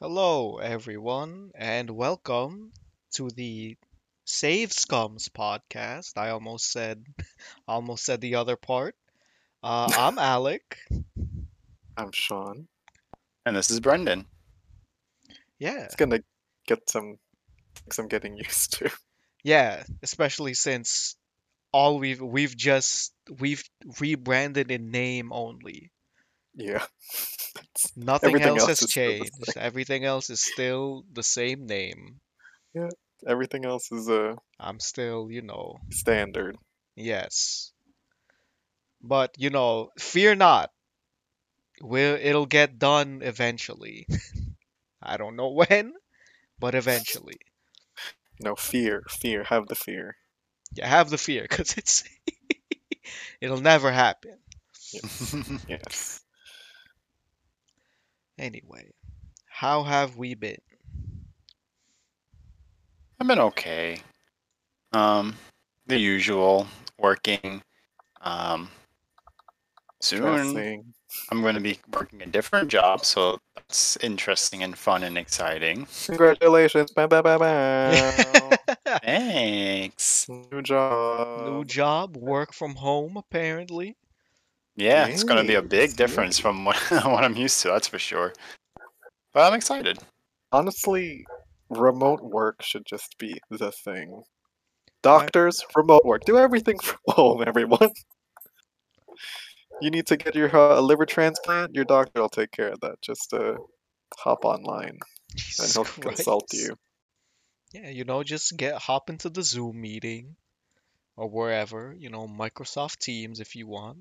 Hello, everyone, and welcome to the Save Scums podcast. I almost said, almost said the other part. Uh, I'm Alec. I'm Sean. And this is Brendan. Yeah, It's gonna get some some getting used to. yeah, especially since all we've we've just we've rebranded in name only. Yeah. Nothing Everything else else has is still the changed. Everything else is still the same name. Yeah. Everything else is uh I'm still, you know, standard. Yes. But, you know, fear not. Will it'll get done eventually. I don't know when, but eventually. No fear, fear, have the fear. Yeah, have the fear, because it's it'll never happen. Yes. Anyway, how have we been? I've been okay. Um, the usual, working. Um, soon I'm going to be working a different job, so that's interesting and fun and exciting. Congratulations. Bam, bam, bam, bam. Thanks. New job. New job, work from home apparently. Yeah, it's going to be a big difference from what, what I'm used to, that's for sure. But I'm excited. Honestly, remote work should just be the thing. Doctors, remote work. Do everything from home, everyone. You need to get your uh, liver transplant, your doctor will take care of that. Just uh, hop online and Jesus he'll consult you. Yeah, you know, just get hop into the Zoom meeting or wherever, you know, Microsoft Teams if you want,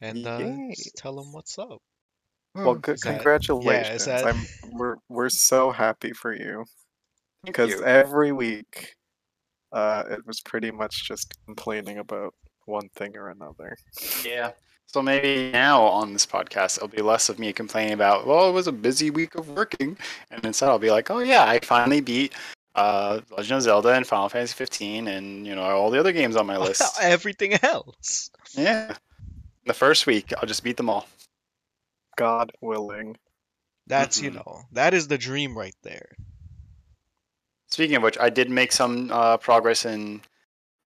and uh, tell them what's up. Well, Hmm, good. Is that- yeah, Congratulations. that- I'm we're we're so happy for you because you. every week, uh, it was pretty much just complaining about one thing or another. Yeah. So maybe now on this podcast, it'll be less of me complaining about, well, it was a busy week of working. And instead, I'll be like, oh, yeah, I finally beat uh, Legend of Zelda and Final Fantasy 15 and, you know, all the other games on my list. Everything else. yeah. The first week, I'll just beat them all. God willing. That's, you Mhm. know, that is the dream right there. Speaking of which, I did make some uh, progress in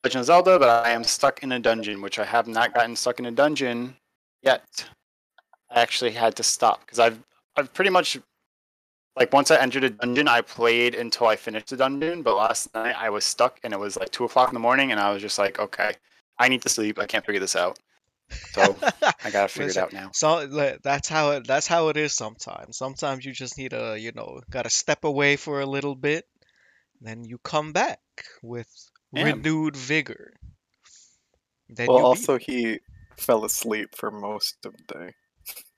Legend of Zelda, but I am stuck in a dungeon, which I have not gotten stuck in a dungeon yet. I actually had to stop because I've I've pretty much like once I entered a dungeon, I played until I finished the dungeon. But last night I was stuck, and it was like two o'clock in the morning, and I was just like, okay, I need to sleep. I can't figure this out, so I gotta figure it out now. So that's how it that's how it is sometimes. Sometimes you just need a you know, gotta step away for a little bit, then you come back with Yeah. renewed vigor. Then Well, also he fell asleep for most of the day.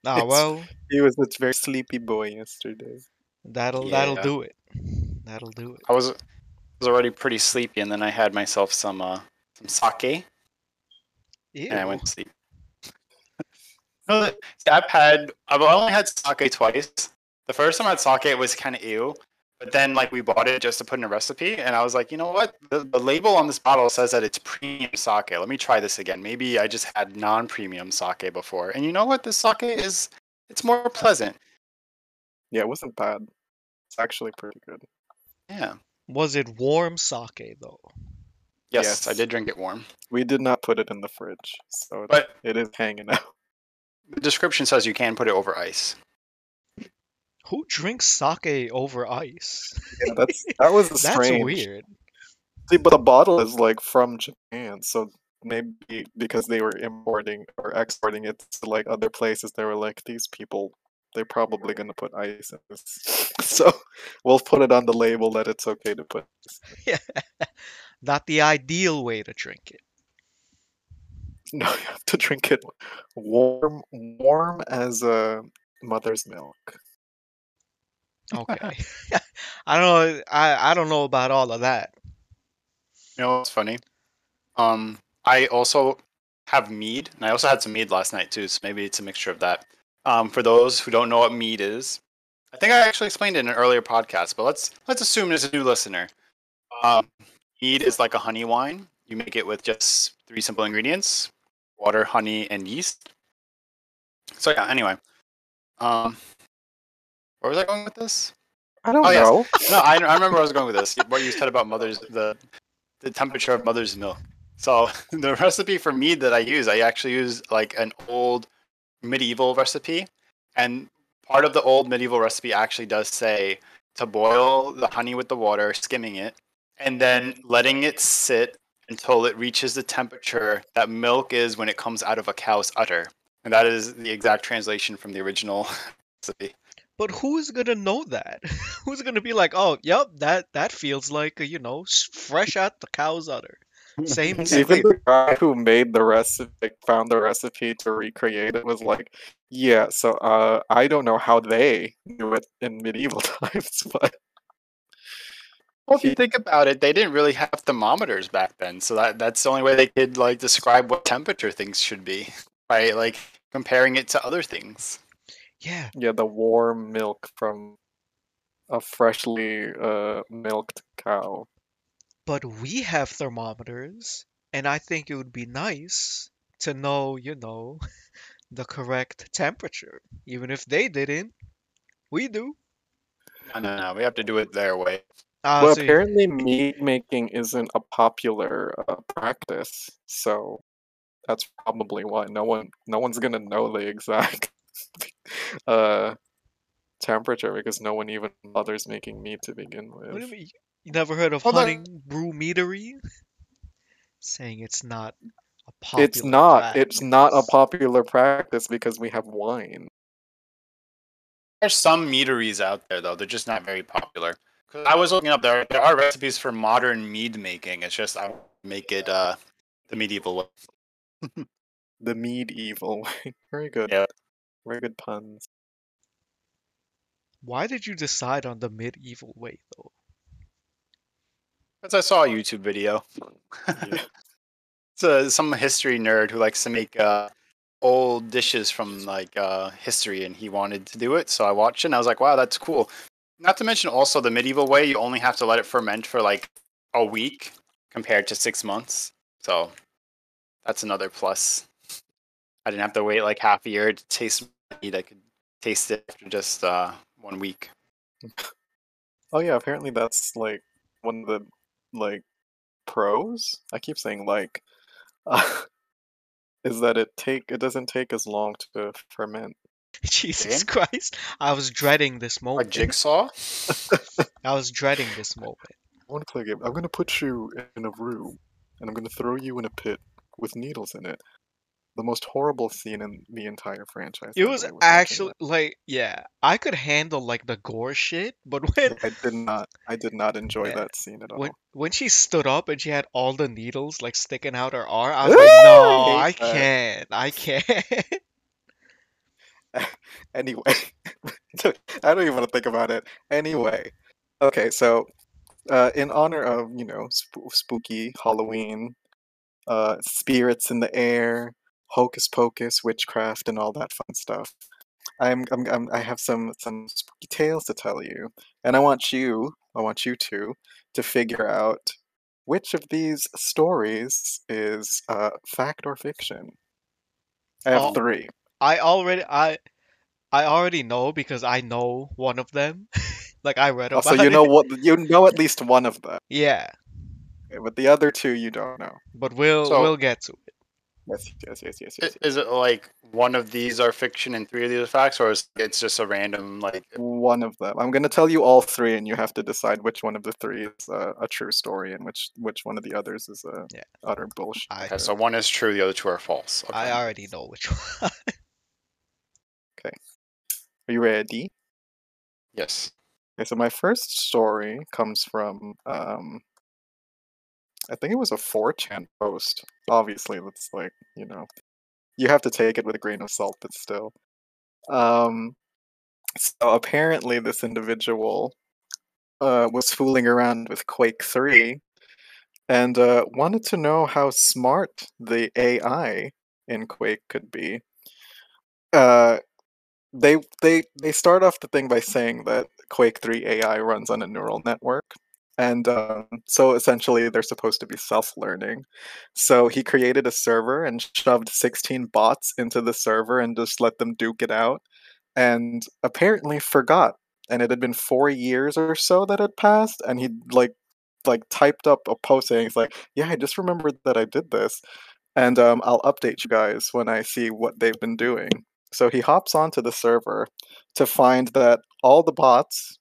Ah, it's- well, He was a very sleepy boy yesterday. that'll that'll do it. That'll do it. I was was already pretty sleepy, and then I had myself some uh some sake. Yeah and I went to sleep. No, the- I've had I've only had sake twice. The first time I had sake, it was kind of ew, but then like we bought it just to put in a recipe, and I was like, you know what? The, the label on this bottle says that it's premium sake. Let me try this again. Maybe I just had non-premium sake before, and you know what? This sake is it's more pleasant. Yeah, it wasn't bad. It's actually pretty good. Yeah. Was it warm sake though? Yes, I did drink it warm, We did not put it in the fridge, so it- but it is hanging out. The description says you can put it over ice. Who drinks sake over ice? Yeah, that's that was That's strange. weird. See, but the bottle is like from Japan, so maybe because they were importing or exporting it to like other places, they were like, these people, they're probably gonna put ice in this. So we'll put it on the label that it's okay to put. ice. Not the ideal way to drink it. No, you have to drink it warm, warm as a mother's milk. Okay. I don't know. I, I don't know about all of that. You know what's funny? Um, I also have mead, and I also had some mead last night too. So maybe it's a mixture of that. Um, for those who don't know what mead is, I think I actually explained it in an earlier podcast, but let's let's assume there's a new listener. Um, mead is like a honey wine. You make it with just three simple ingredients: water, honey, and yeast. So yeah. Anyway, um, where was I going with this? I don't Oh, yes. know. No, I, I remember I was going with this. What you said about mother's the the temperature of mother's milk. So the recipe for mead that I use, I actually use like an old medieval recipe, and part of the old medieval recipe actually does say to boil the honey with the water, skimming it, and then letting it sit until it reaches the temperature that milk is when it comes out of a cow's udder. And that is the exact translation from the original recipe. But who's gonna know that? Who's gonna be like, oh, yep, that that feels like uh, you know, fresh out the cow's udder. Same, same. Even the guy who made the recipe, found the recipe to recreate it, was like, "Yeah, so uh, I don't know how they knew it in medieval times, but Well, if you think about it, they didn't really have thermometers back then, so that that's the only way they could like describe what temperature things should be by like comparing it to other things. Yeah, yeah, the warm milk from a freshly uh, milked cow." but we have thermometers, and I think it would be nice to know, you know, the correct temperature. Even if they didn't, we do. No, no, no, we have to do it their way. Ah, well, so you- apparently, mead making isn't a popular uh, practice, so that's probably why no one, no one's gonna know the exact uh, temperature because no one even bothers making mead to begin what do you with. mean? You never heard of Well, there- hunting brew meadery? Saying it's not a popular It's not. It's not a popular practice because we have wine. There's some meaderies out there though; they're just not very popular. 'Cause I was looking up there. There are recipes for modern mead making. It's just I don't make it uh the medieval way. The medieval wine. Very good. Yeah. Very good puns. Why did you decide on the medieval way though? Because I saw a YouTube video. Yeah. it's a, some history nerd who likes to make uh, old dishes from like uh, history, and he wanted to do it. So I watched it, and I was like, "Wow, that's cool." Not to mention, also the medieval way, you only have to let it ferment for like a week compared to six months. So that's another plus. I didn't have to wait like half a year to taste meat. I could taste it after just uh, one week. Oh yeah, apparently that's like one of the like pros. I keep saying like uh, is that it take it doesn't take as long to ferment. Jesus Game? Christ. I was dreading this A moment. jigsaw. I was dreading this moment. I want to play a game. I'm gonna put you in a room and I'm gonna throw you in a pit with needles in it. The most horrible scene in the entire franchise. It the was actually like yeah, I could handle like the gore shit, but when. I did not. I did not enjoy Yeah. that scene at all. when when she stood up and she had all the needles like sticking out her arm, I was like, no, I I can't, I can't. Anyway, I don't even want to think about it. Anyway, okay, so uh, in honor of you know sp- spooky Halloween, uh, spirits in the air, hocus pocus, witchcraft, and all that fun stuff. I'm, I'm, I'm I have some some spooky tales to tell you, and I want you, I want you two, to figure out which of these stories is uh, fact or fiction. I have Oh. three. I already I I already know because I know one of them. like I read Oh, so you know it. what you know at least one of them, Yeah, okay, but the other two you don't know. but we'll So- we'll get to it. Yes, yes, yes, yes, yes. Is it like one of these are fiction and three of these are facts, or is it's just a random like? One of them. I'm going to tell you all three, and you have to decide which one of the three is uh, a true story and which which one of the others is a Yeah. utter bullshit. I Okay, so one is true, the other two are false. Okay. I already know which one. Are you ready? yes. Okay, so my first story comes from um, I think it was a 4chan post. Obviously, that's like you know, you have to take it with a grain of salt, but still. Um, so apparently, this individual uh, was fooling around with Quake 3 and uh, wanted to know how smart the AI in Quake could be. Uh, they they they start off the thing by saying that Quake 3 AI runs on a neural network. And um, so essentially, they're supposed to be self learning. So he created a server and shoved 16 bots into the server and just let them duke it out. And apparently forgot and it had been four years or so that had passed, and he like like typed up a post saying, "It's like, yeah, I just remembered that I did this, and um, I'll update you guys when I see what they've been doing." So he hops onto the server to find that all the bots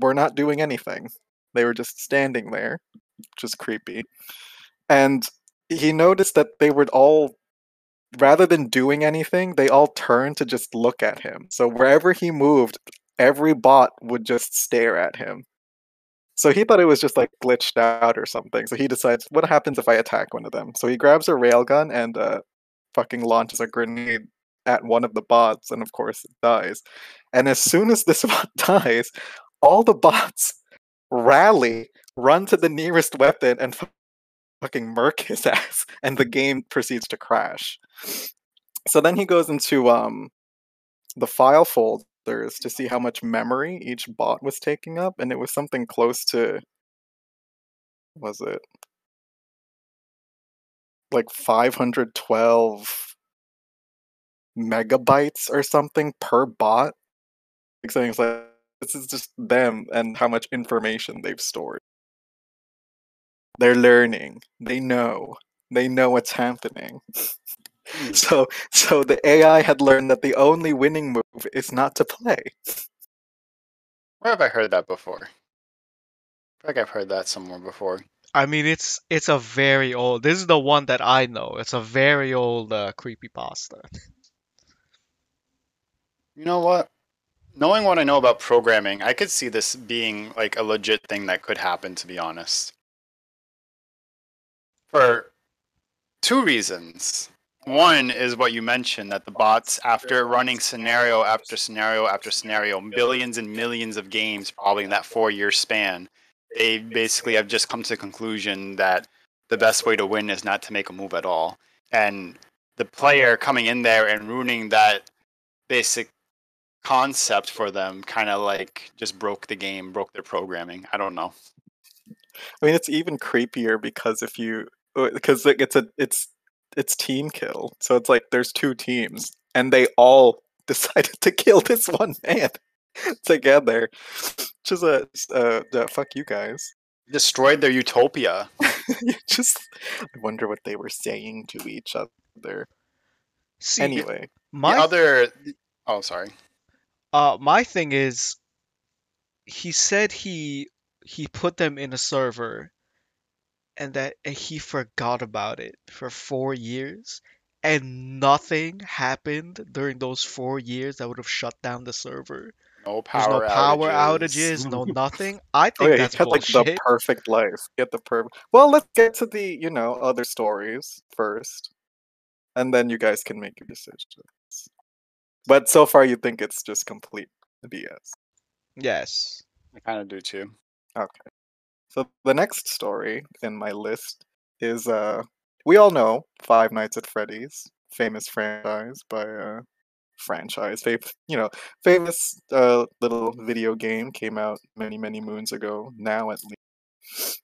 were not doing anything; they were just standing there, which is creepy. And he noticed that they were all rather than doing anything, they all turned to just look at him. So wherever he moved, every bot would just stare at him. So he thought it was just like glitched out or something. So he decides, what happens if I attack one of them? So he grabs a railgun and uh, fucking launches a grenade at one of the bots, and of course it dies. And as soon as this bot dies, all the bots rally, run to the nearest weapon, and fucking murk his ass, and the game proceeds to crash. So then he goes into um the file folders to see how much memory each bot was taking up, and it was something close to was it like 512 megabytes or something per bot. Like saying it's like this is just them and how much information they've stored. They're learning. They know. They know what's happening. Hmm. so so the AI had learned that the only winning move is not to play. Where have I heard that before? I feel like I've heard that somewhere before. I mean, it's it's a very old. This is the one that I know. It's a very old uh, creepy pasta. You know what? Knowing what I know about programming, I could see this being like a legit thing that could happen, to be honest. For two reasons. One is what you mentioned that the bots, after running scenario after scenario after scenario, billions and millions of games, probably in that four year span, they basically have just come to the conclusion that the best way to win is not to make a move at all. And the player coming in there and ruining that basic concept for them kind of like just broke the game, broke their programming. I don't know. I mean, it's even creepier because if you because it's a it's it's team kill, so it's like there's two teams and they all decided to kill this one man together. Just is a uh, uh, fuck you guys. Destroyed their utopia. Just I wonder what they were saying to each other. See, Anyway, my the other oh sorry. Uh my thing is, he said he he put them in a server, and that and he forgot about it for four years, and nothing happened during those four years that would have shut down the server. No There's power no power outages. outages, no nothing. I oh think yeah, that's he had like the perfect life. Get the perfect. Well, let's get to the you know other stories first, and then you guys can make your decisions. But so far, you think it's just complete BS. Yes. I kind of do too. Okay. So the next story in my list is uh we all know Five Nights at Freddy's, famous franchise by uh franchise, fav- you know, famous uh little video game came out many many moons ago now at least.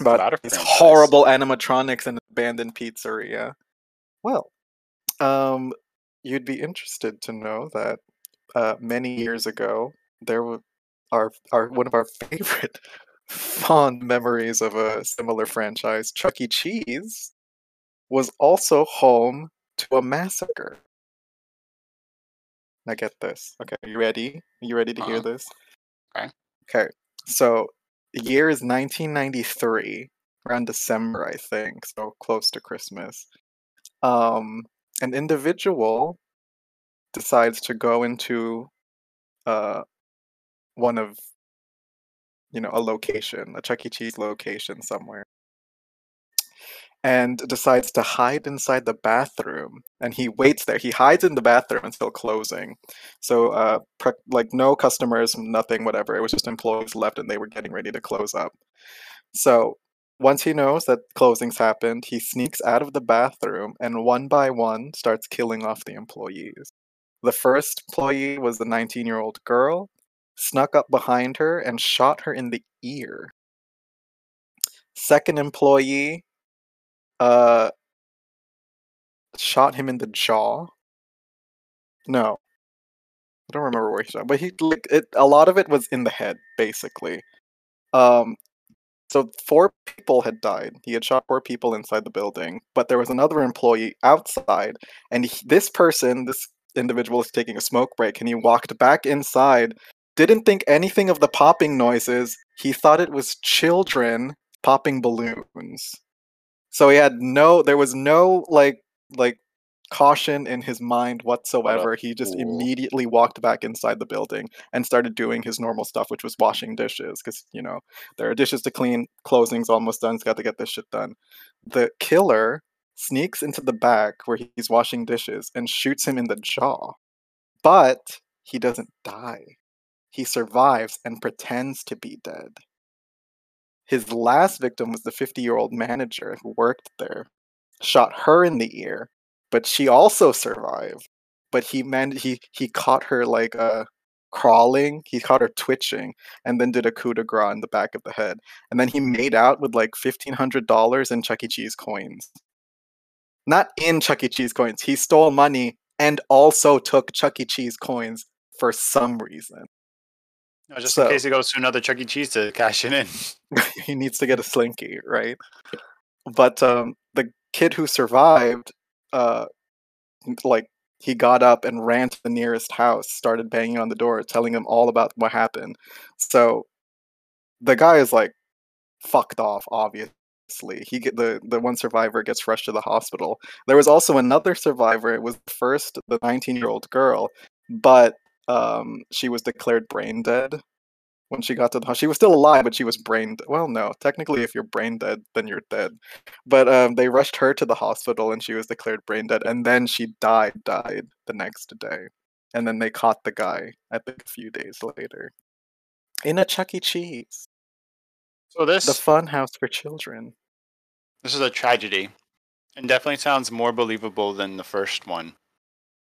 Not About these franchise. horrible animatronics and an abandoned pizzeria. Well, um you'd be interested to know that uh many years ago there were our our one of our favorite fond memories of a similar franchise, Chuck E. Cheese, was also home to a massacre. Now get this. Okay, you ready? You ready to hear Uh-huh. this? Okay. Okay. So the year is 1993, around December, I think, so close to Christmas. Um, an individual decides to go into uh, one of you know a location, a Chuck E. Cheese location somewhere, and decides to hide inside the bathroom. And he waits there. He hides in the bathroom until closing. So, uh, pre- like no customers, nothing, whatever. It was just employees left, and they were getting ready to close up. So. Once he knows that closings happened, he sneaks out of the bathroom and one by one starts killing off the employees. The first employee was the 19 year old girl, snuck up behind her and shot her in the ear. Second employee uh shot him in the jaw. No. I don't remember where he shot, but he like it. A lot of it was in the head, basically. Um, so four people had died. He had shot four people inside the building, but there was another employee outside, and he, this person, this individual, is taking a smoke break, and he walked back inside. Didn't think anything of the popping noises. He thought it was children popping balloons. So he had no. There was no like like caution in his mind whatsoever. He just immediately walked back inside the building and started doing his normal stuff, which was washing dishes. Because, you know, there are dishes to clean, closing's almost done, he's got to get this shit done. The killer sneaks into the back where he's washing dishes and shoots him in the jaw. But he doesn't die. He survives and pretends to be dead. His last victim was the 50 year old manager who worked there, shot her in the ear, but she also survived. But he man he he caught her like uh crawling. He caught her twitching, and then did a coup de grace in the back of the head. And then he made out with like fifteen hundred dollars in Chuck E. Cheese coins. Not in Chuck E. Cheese coins. He stole money and also took Chuck E. Cheese coins for some reason. No, just So- in case he goes to another Chuck E. Cheese to cash it in. he needs to get a slinky, right? But um, the kid who survived, uh, like he got up and ran to the nearest house, started banging on the door, telling him all about what happened. So the guy is like fucked off, obviously. He get the the one survivor gets rushed to the hospital. There was also another survivor. It was first the 19 year old girl, but um, she was declared brain dead when she got to the hospital. She was still alive, but she was brain. d- Well, no, technically, if you're brain dead, then you're dead. But um, they rushed her to the hospital, and she was declared brain dead. And then she died, died the next day. And then they caught the guy. I think a few days later, in a Chuck E. Cheese, So this the fun house for children. this is a tragedy, and definitely sounds more believable than the first one.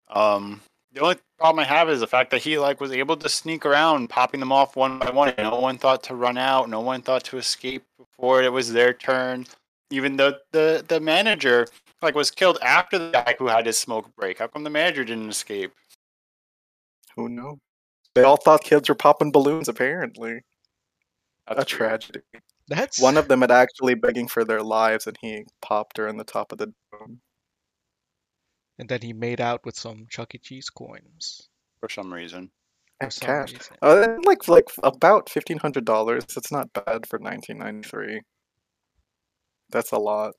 Um, the only problem I have is the fact that he like was able to sneak around, popping them off one by one. No one thought to run out. No one thought to escape before it was their turn. Even though the the manager like was killed after the guy who had his smoke break. How come the manager didn't escape? Who knows? They all thought kids were popping balloons. Apparently, That's a weird. tragedy. That's One of them had actually begging for their lives, and he popped her in the top of the dome. And then he made out with some Chuck E. Cheese coins for some reason. for some cash. reason. Uh, like like about fifteen hundred dollars. It's not bad for nineteen ninety three. That's a lot.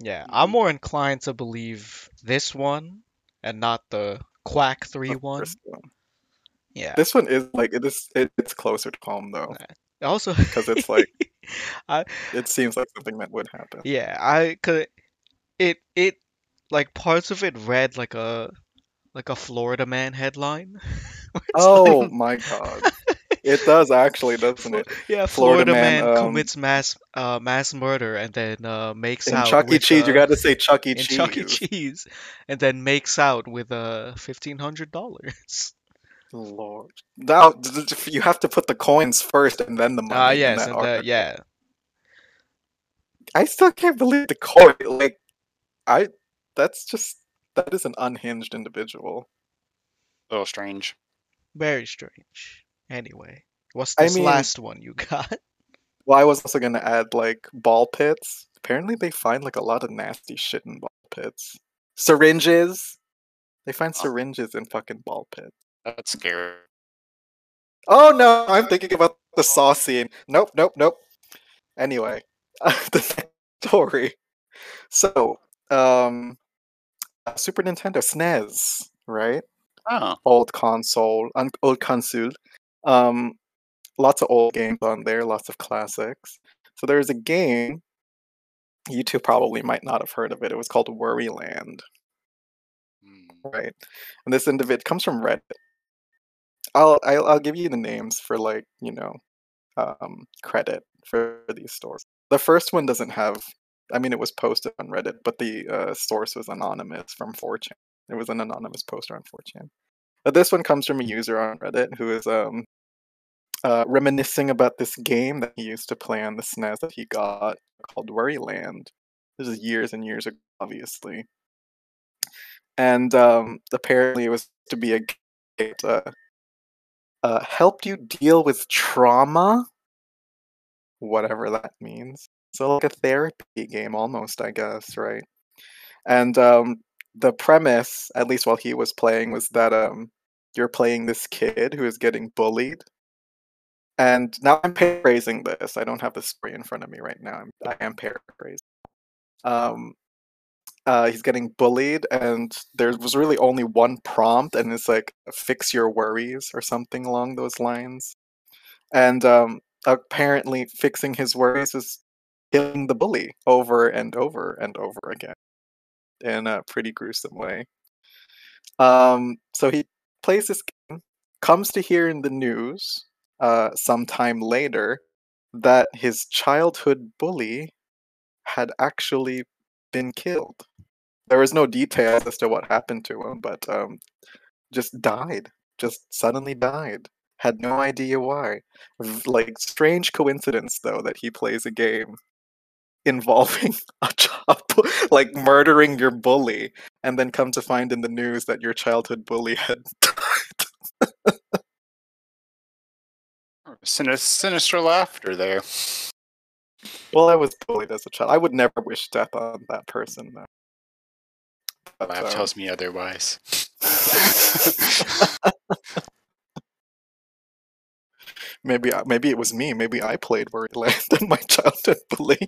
Yeah, I'm Mhm. more inclined to believe this one and not the Quake 3 the one. one. Yeah. This one is like it is. It, it's closer to home though, Also, because it's like I it seems like something that would happen. yeah, I could it it like parts of it read like a like a Florida man headline. Oh like- my god, it does actually, doesn't it? Yeah, Florida Florida, man, man, um, commits mass uh mass murder and then uh makes In out Chuck E. Cheese, you uh, got to say Chuck E. Cheese. Chuck E. Cheese and then makes out with uh fifteen hundred dollars. Lord, now you have to put the coins first and then the money. Ah yes, and the, yeah. I still can't believe the coin. Like, I that's just that is an unhinged individual. A little strange. Very strange. Anyway, what's I this mean- last one you got? Well, I was also gonna add like ball pits. Apparently, they find like a lot of nasty shit in ball pits. Syringes. They find Oh. syringes in fucking ball pits. That's scary. Oh no, I'm thinking about the saw scene. Nope, nope, nope. Anyway, the story. So, um, uh, Super Nintendo SNES, right? Oh, Old console, un- old console. Um, lots of old games on there, lots of classics. So there's a game. You two probably might not have heard of it. It was called Worryland hmm. right? And this individual comes from Reddit. I'll, I'll I'll give you the names for like you know, um, credit for these stores. The first one doesn't have. I mean, it was posted on Reddit, but the uh, source was anonymous from 4chan. It was an anonymous poster on 4chan. But this one comes from a user on Reddit who is um, uh, reminiscing about this game that he used to play on the SNES that he got called Worryland. This is years and years ago, obviously and um, apparently it was to be a it uh, uh, helped you deal with trauma, whatever that means. So like a therapy game, almost, I guess, right? And um, the premise, at least while he was playing, was that um, you're playing this kid who is getting bullied. And now I'm paraphrasing this. I don't have the story in front of me right now. I'm, I am paraphrasing. Um, uh, he's getting bullied, and there was really only one prompt, and it's like "fix your worries" or something along those lines. And um, apparently, fixing his worries is killing the bully over and over and over again in a pretty gruesome way. Um, so he plays this game, comes to hear in the news uh, sometime later that his childhood bully had actually been killed. There was no details as to what happened to him, but um, just died. Just suddenly died. Had no idea why. Like strange coincidence though that he plays a game involving a job like murdering your bully and then come to find in the news that your childhood bully had died. Sinister, sinister laughter there. well, I was bullied as a child. I would never wish death on that person though. But, Laugh um, tells me otherwise. maybe maybe it was me. Maybe I played Worryland and my childhood bully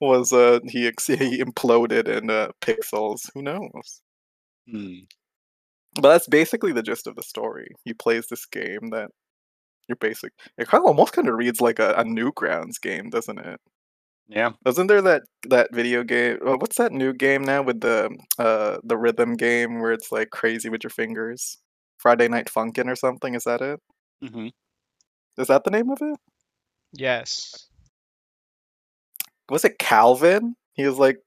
was uh he ex- he imploded in uh, pixels. Who knows? Hmm. But that's basically the gist of the story. He plays this game that you're basic. It kind of almost kind of reads like a, a Newgrounds game, doesn't it? Yeah. Wasn't there that that video game? uh, What's that new game now with the uh the rhythm game where it's like crazy with your fingers? Friday Night Funkin' or something? Is that it? Mm-hmm. Is that the name of it? Yes. Was it Calvin? He was like,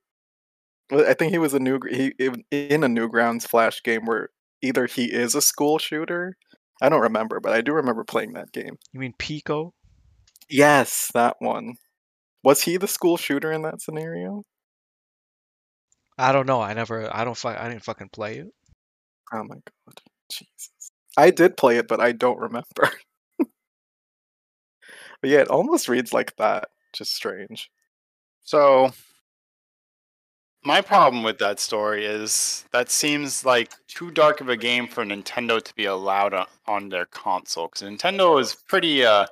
I think he was a new he in a Newgrounds Flash game where either he is a school shooter. I don't remember, but I do remember playing that game. You mean Pico? Yes, that one. Was he the school shooter in that scenario? I don't know. I never. I don't. Fu- I didn't fucking play it. Oh my god. Jesus. I did play it, but I don't remember. but yeah, it almost reads like that. Just strange. So, my problem with that story is that seems like too dark of a game for Nintendo to be allowed on, on their console. Because Nintendo is pretty uh,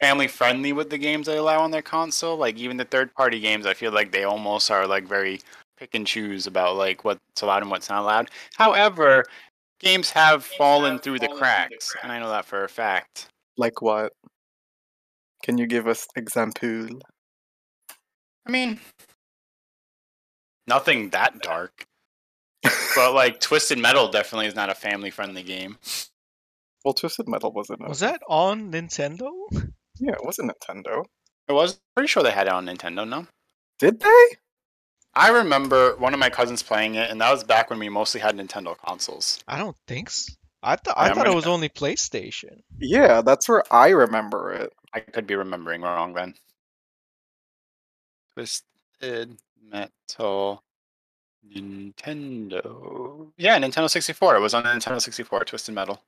family friendly with the games they allow on their console. Like even the third party games, I feel like they almost are like very pick and choose about like what's allowed and what's not allowed. However, games have fallen through the cracks, and I know that for a fact. Like what? Can you give us example? I mean, nothing that dark. but like Twisted Metal definitely is not a family friendly game. Well, Twisted Metal wasn't. A, Was that on Nintendo? Yeah, it wasn't Nintendo. It was pretty sure they had it on Nintendo. No, Did they? I remember one of my cousins playing it, and that was back when we mostly had Nintendo consoles. I don't think so. I thought. I I thought it was only PlayStation. Yeah, that's where I remember it. I could be remembering wrong then. Twisted Metal Nintendo. Yeah, Nintendo 64. It was on the Nintendo 64, Twisted Metal.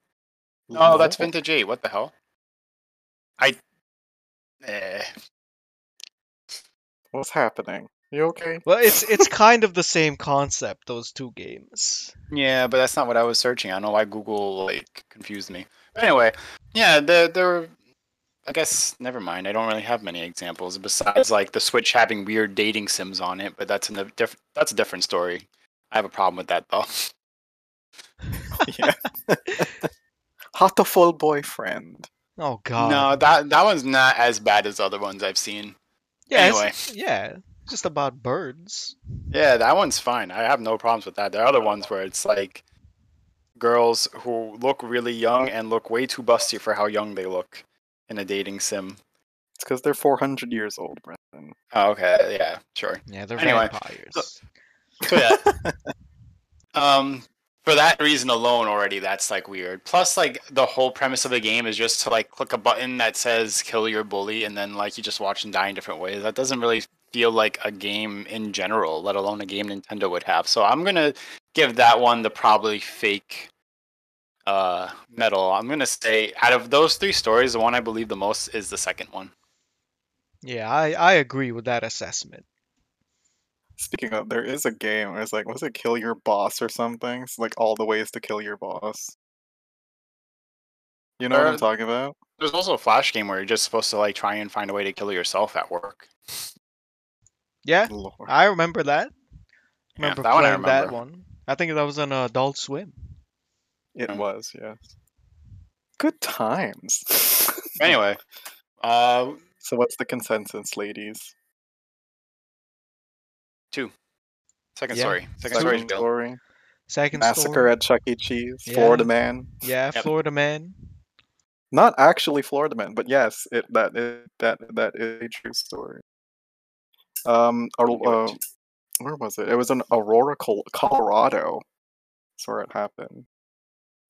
Oh, that's Vintage 8. What the hell? I. Eh. What's happening? You okay? Well, it's it's kind of the same concept. Those two games. Yeah, but that's not what I was searching. I don't know why Google like confused me. But anyway, yeah, there there. I guess never mind. I don't really have many examples besides like the Switch having weird dating sims on it, but that's a diff- that's a different story. I have a problem with that though. yeah. Hatoful boyfriend. Oh God. No, that that one's not as bad as other ones I've seen. Yeah. anyway. It's, yeah. Just about birds. Yeah, that one's fine. I have no problems with that. There are other ones where it's like girls who look really young and look way too busty for how young they look in a dating sim. It's because they're 400 years old, Brendan. Oh, okay, yeah, sure. Yeah, they're Anyway, vampires. So yeah. um for that reason alone already that's like weird. Plus like the whole premise of the game is just to like click a button that says kill your bully and then like you just watch them die in different ways. That doesn't really feel like a game in general, let alone a game Nintendo would have. So I'm going to give that one the probably fake uh, metal. I'm gonna say out of those three stories, the one I believe the most is the second one. Yeah, I, I agree with that assessment. Speaking of, there is a game. where It's like, was it kill your boss or something? It's like all the ways to kill your boss. You know what I'm Uh, talking about? There's also a flash game where you're just supposed to like try and find a way to kill yourself at work. Yeah, Lord. I remember that. Yeah, Remember that one I playing that one. I think that was on Adult Swim. It Mm. was, yes. Good times. Anyway, uh, so what's the consensus, ladies? Two. second Yeah. story. Second Second story. Bill. story. Second Massacre story. at Chuck E. Cheese. Yeah. Florida man. Yeah, Yep. Florida man. Not actually Florida man, but yes, it that is that that is a true story. Um, Ar- Knew it. uh, where was it? It was in Aurora, Colorado. That's where it happened.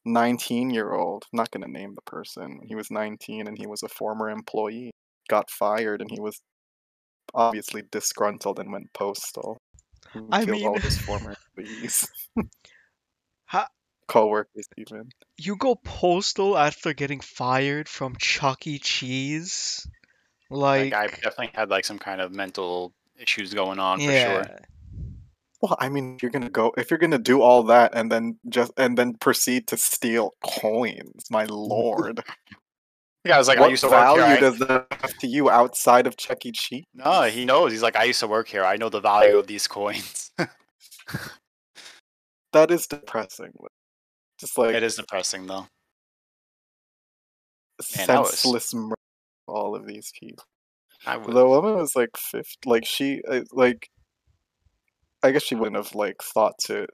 Nineteen-year-old. I'm not gonna name the person. He was nineteen, and he was a former employee. Got fired, and he was obviously disgruntled and went postal. He I killed all mean- his former employees, Ha- coworkers, even. you go postal after getting fired from Chuck E. Cheese? That Like, guy definitely had like some kind of mental issues going on for yeah. sure. Well, I mean, you're gonna go, if you're gonna do all that and then just and then proceed to steal coins, my lord, Yeah, I was like, I what used to work value here. I- does that have to you outside of Chuck E. Cheese? No, he knows. He's like, I used to work here. I know the value of these coins. That is depressing. Just like it is depressing though. Man, senseless murder of all of these people. I. The woman was like 50, like she, uh, like, I guess she wouldn't have like thought to.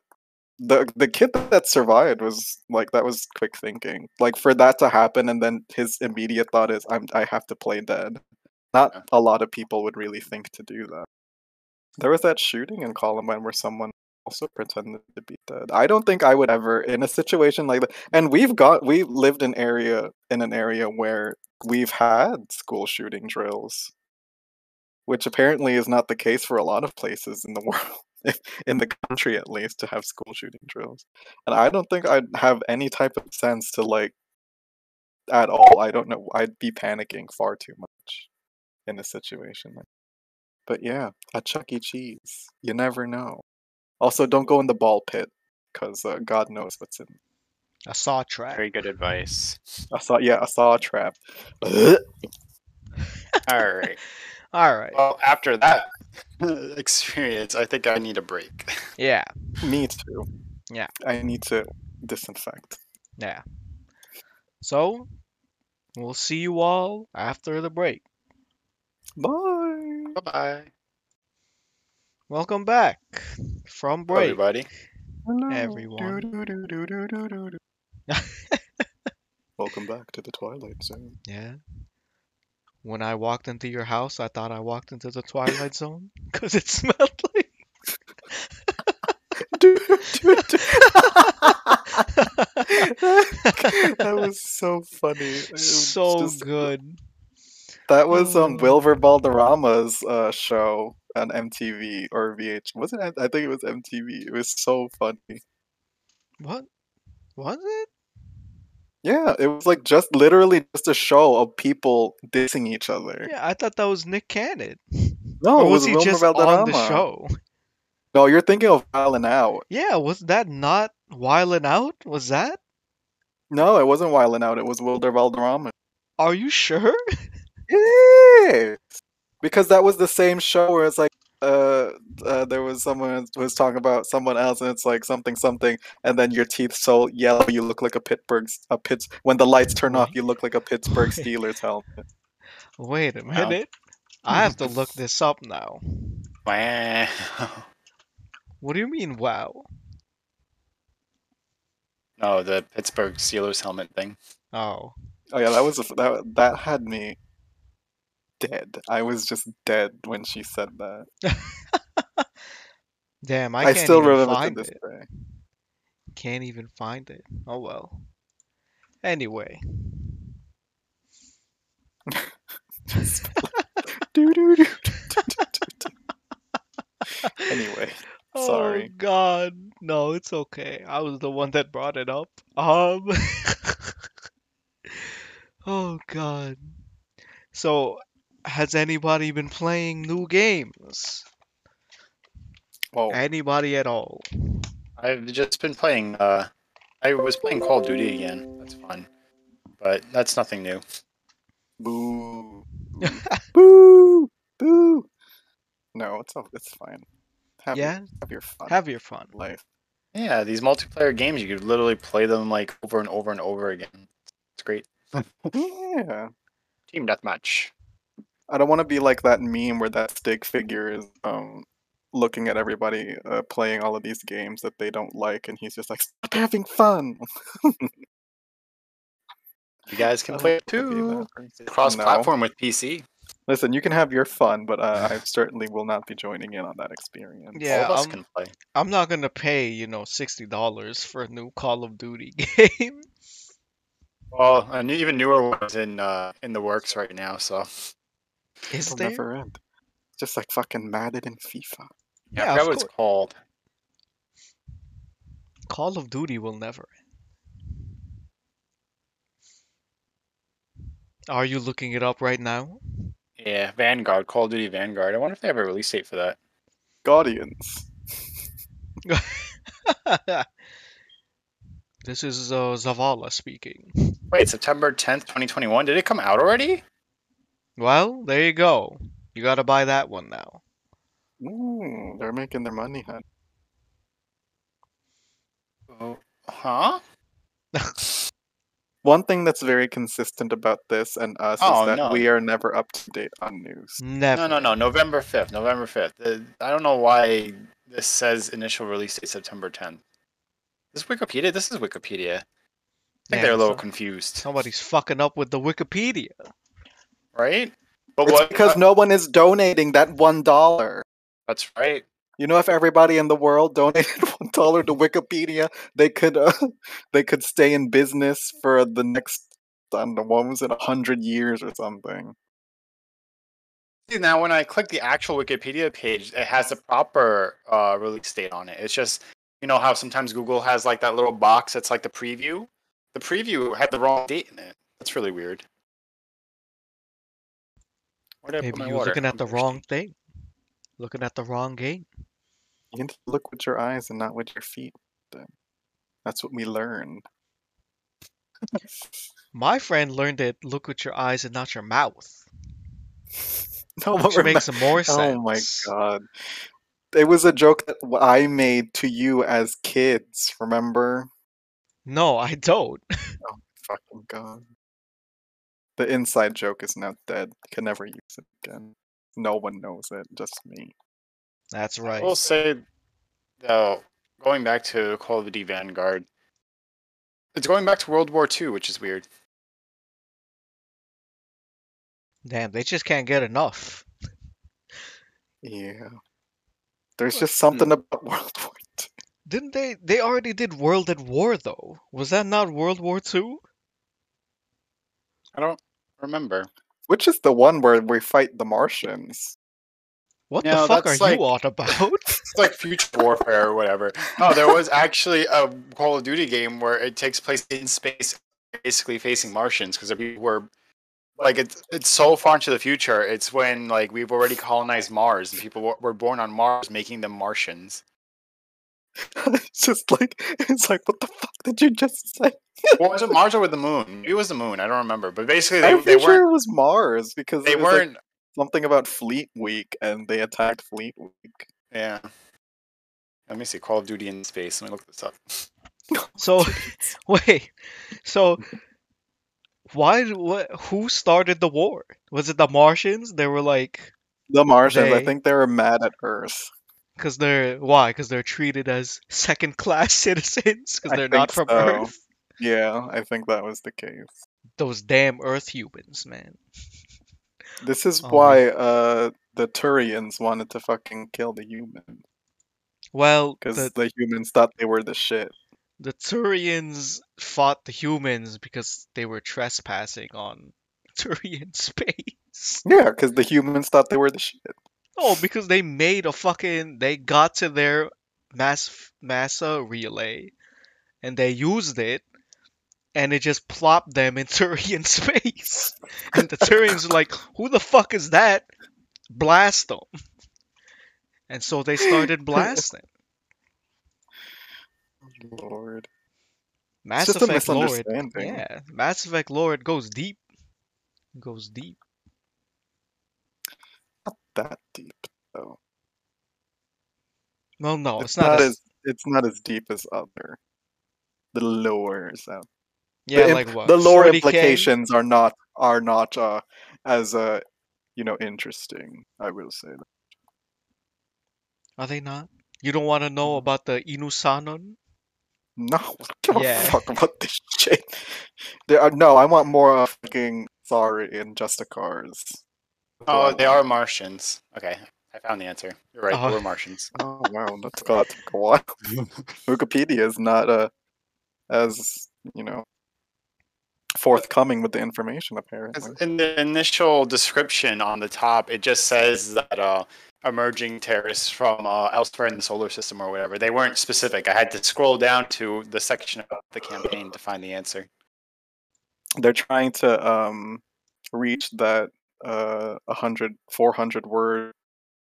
The the kid that survived was like that was quick thinking. Like for that to happen, and then his immediate thought is, "I'm I have to play dead." Not a lot of people would really think to do that. There was that shooting in Columbine where someone also pretended to be dead. I don't think I would ever in a situation like that. And we've got we lived in area in an area where we've had school shooting drills which apparently is not the case for a lot of places in the world, in the country at least, to have school shooting drills. And I don't think I'd have any type of sense to like at all. I don't know. I'd be panicking far too much in a situation like. But yeah, a Chuck E. Cheese, you never know. Also, don't go in the ball pit because uh, God knows what's in. A saw trap. Very good advice. I saw, yeah, I saw a trap. All right. All right. Well, after that experience, I think I need a break. Yeah. Me too. Yeah. I need to disinfect. Yeah. So, we'll see you all after the break. Bye. Bye bye. Welcome back from break. Everybody. Hello. everyone. Do-do-do-do-do-do-do. Welcome back to the Twilight Zone. Yeah. When I walked into your house, I thought I walked into the Twilight Zone because it smelled like. that was so funny. Was so just- good. That was um Oh. Wilmer Valderrama's uh, show on MTV or VH. wasn't it? I think it was MTV. It was so funny. What? Was it? Yeah, it was like just literally just a show of people dissing each other. Yeah, I thought that was Nick Cannon. No, or it was was, he Wilmer just Valderrama. on the show? No, you're thinking of Wildin' Out. Yeah, was that not Wildin' Out? Was that? No, it wasn't Wildin' Out. It was Wilmer Valderrama. Are you sure? Yes, because that was the same show where it's like, uh, uh, there was someone who was talking about someone else, and it's like something something, and then your teeth so yellow you look like a Pittsburgh a Pitts. When the lights turn off, you look like a Pittsburgh Steelers helmet. Wait a Wow. minute. I have to look this up now. Wow. What do you mean, wow? No, the Pittsburgh Steelers helmet thing. Oh, Oh yeah, that was a, that that had me dead. I was just dead when she said that. damn! I, I, can't still even remember find this it. day. Can't even find it. Oh well. Anyway, anyway, oh Sorry. God, no! no, it's okay. I was the one that brought it up. Um. oh God. So, has anybody been playing new games? Well, Anybody at all? I've just been playing. Uh, I was playing Call of Duty again. That's fun, but that's nothing new. boo, boo, boo. No, it's all, it's fine. Have Yeah, your, have your fun. have your fun. life. Yeah, these multiplayer games, you could literally play them like over and over and over again. It's great. Yeah. Team deathmatch. I don't want to be like that meme where that stick figure is um looking at everybody uh, playing all of these games that they don't like, and he's just like, "Stop having fun." You guys can play it don't wanna be too. Cross-platform with PC. Listen, you can have your fun, but uh, I certainly will not be joining in on that experience. Yeah, All of us um, can play. I'm not gonna pay, you know, sixty dollars for a new Call of Duty game. Well, a new, even newer ones in uh, in the works right now. So Is It'll there? never end. Just like fucking Madden and FIFA. yeah, Yeah, I of forgot what it's called. Call of Duty will never end. Are you looking it up right now? Yeah, Vanguard, Call of Duty Vanguard. I wonder if they have a release date for that. Guardians. this is uh, Zavala speaking. Wait, September 10th, 2021. Did it come out already? Well, there you go. You gotta buy that one now. Ooh, they're making their money, huh? Oh, huh? One thing that's very consistent about this and us Oh, is that no. we are never up to date on news. Never. No, no, no. November 5th. November 5th. Uh, I don't know why this says initial release date September 10th. This is Wikipedia? This is Wikipedia. I think Yeah, they're a little so- confused, Somebody's fucking up with the Wikipedia. Right? But It's what? because no one is donating that one dollar. That's right. You know, if everybody in the world donated one dollar to Wikipedia, they could uh, they could stay in business for the next I don't know what was it, a hundred years or something. See, now when I click the actual Wikipedia page, it has the proper uh, release date on it. It's just you know how sometimes Google has like that little box that's like the preview. The preview had the wrong date in it. That's really weird. Where did I put Maybe my you're water? looking at the wrong thing. Looking at the wrong game. You need to look with your eyes and not with your feet. That's what we learned. My friend learned it look with your eyes and not your mouth. no, but Which makes remem- more sense. Oh my god. It was a joke that w- I made to you as kids, remember? No, I don't. Oh fucking god. The inside joke is now dead. Can never use it again. No one knows it, just me. That's I right. will say, though, going back to Call of Duty Vanguard, it's going back to World War II, which is weird. Damn, they just can't get enough. Yeah. There's just hmm. something about World War II. Didn't they? They already did World at War though. Was that not World War Two? I don't remember. Which is the one where we fight the Martians. What No, the fuck are that's you like- on about? It's like future warfare or whatever. No, there was actually a Call of Duty game where it takes place in space, basically facing Martians, because we were like it's it's so far into the future. It's when like we've already colonized Mars and people were- were born on Mars, making them Martians. it's just like it's like what the fuck did you just say? What was it, Mars or with the moon? It was the moon. I don't remember. But basically, they, I'm they pretty sure weren't. it was Mars because They it was like weren't. something about Fleet Week and they attacked Fleet Week. Yeah. Let me see. Call of Duty in space. Let me look this up. So, wait. So, why? What? Who started the war? Was it the Martians? They were like, The Martians, I think they were mad at Earth. Because they're why? Because they're treated as second-class citizens because they're not from so. Earth. Yeah, I think that was the case. Those damn Earth humans, man. This is Oh. why uh the Turians wanted to fucking kill the humans Well, because the the humans thought they were the shit. the Turians fought the humans because they were trespassing on Turian space. Yeah, because the humans thought they were the shit. Oh, because they made a fucking they got to their mass massa relay, and they used it, and it just plopped them in Turian space. And the Turians were like, "Who the fuck is that?" Blast them. And so they started blasting. Lord. Mass just Effect lore, it- misunderstanding. yeah, Mass Effect lore, it goes deep. Goes deep. Not that deep though. Well, no, it's, it's, not, as, as it's not as deep as other the lores out. yeah, the, like what? the lore 40K? implications are not are not uh as uh you know interesting. I will say that. Are they not? You don't want to know Mm. about the Inusanon? No, give Yeah. a fuck about this shit. There are no. I want more fucking sorry and Justicars. Oh, they are Martians. Okay, I found the answer. You're right. Oh. They were Martians. Oh wow, that's gonna take a while. Wikipedia is not uh, as you know forthcoming with the information apparently. In the initial description on the top, it just says that uh, emerging terrorists from uh, elsewhere in the solar system or whatever. They weren't specific. I had to scroll down to the section about the campaign to find the answer. They're trying to um reach that uh 100 400 word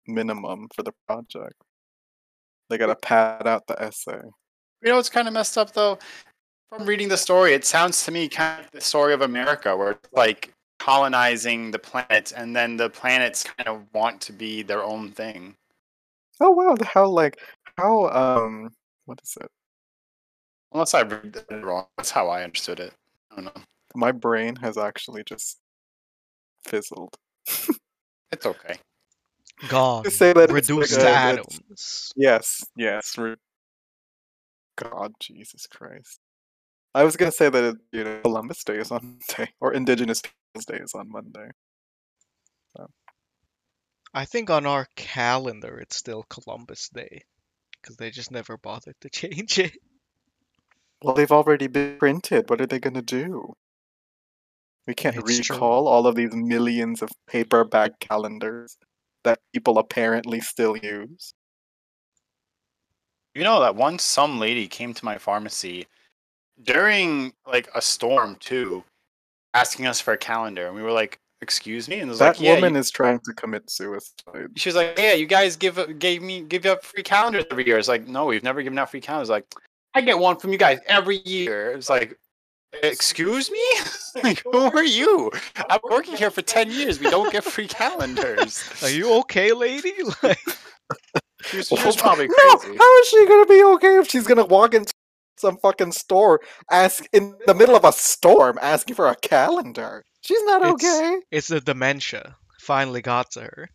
minimum for the project. They gotta pad out the essay. You know it's kind of messed up though? From reading the story, it sounds to me kind of like the story of America, where it's like colonizing the planet, and then the planets kind of want to be their own thing. Oh wow, the- how like how um what is it? Unless I read it wrong, that's how I understood it. I don't know. My brain has actually just fizzled. It's okay. Gone. Say that it's reduced like to a- it's- atoms. Yes, yes. re- God, Jesus Christ. I was gonna say that it, you know Columbus Day is on Monday, or Indigenous Peoples Day is on Monday. I think on our calendar it's still Columbus Day. Because they just never bothered to change it. Well, they've already been printed. What are they gonna do? We can't It's true. recall all of these millions of paperback calendars that people apparently still use. You know that once some lady came to my pharmacy during like a storm too, asking us for a calendar, and we were like, "Excuse me," and was That like, "Yeah." woman you- is trying to commit suicide. she was like, "Yeah, you guys give gave me give out free calendars every year." It's like, "No, we've never given out free calendars." Like, I get one from you guys every year. It's like, "Excuse me, like who are you? I'm working here for ten years. We don't get free calendars." Are you okay, lady? Like, She was, oh, she was Well, No, how is she gonna be okay if she's gonna walk into some fucking store, ask in the middle of a storm, asking for a calendar? She's not It's- okay. it's the dementia. Finally got to her.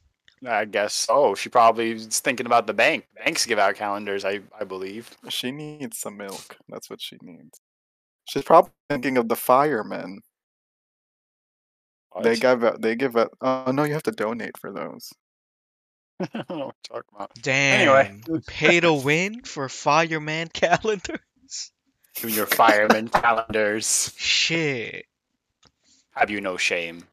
I guess so. She probably is thinking about the bank. Banks give out calendars, I I believe. She needs some milk. That's what she needs. She's probably thinking of the firemen. They give out. They give out. Oh no, you have to donate for those. I don't know what you're talking about. Damn. Anyway. Pay to win for fireman calendars? Doing your fireman calendars. Shit. Have you no shame?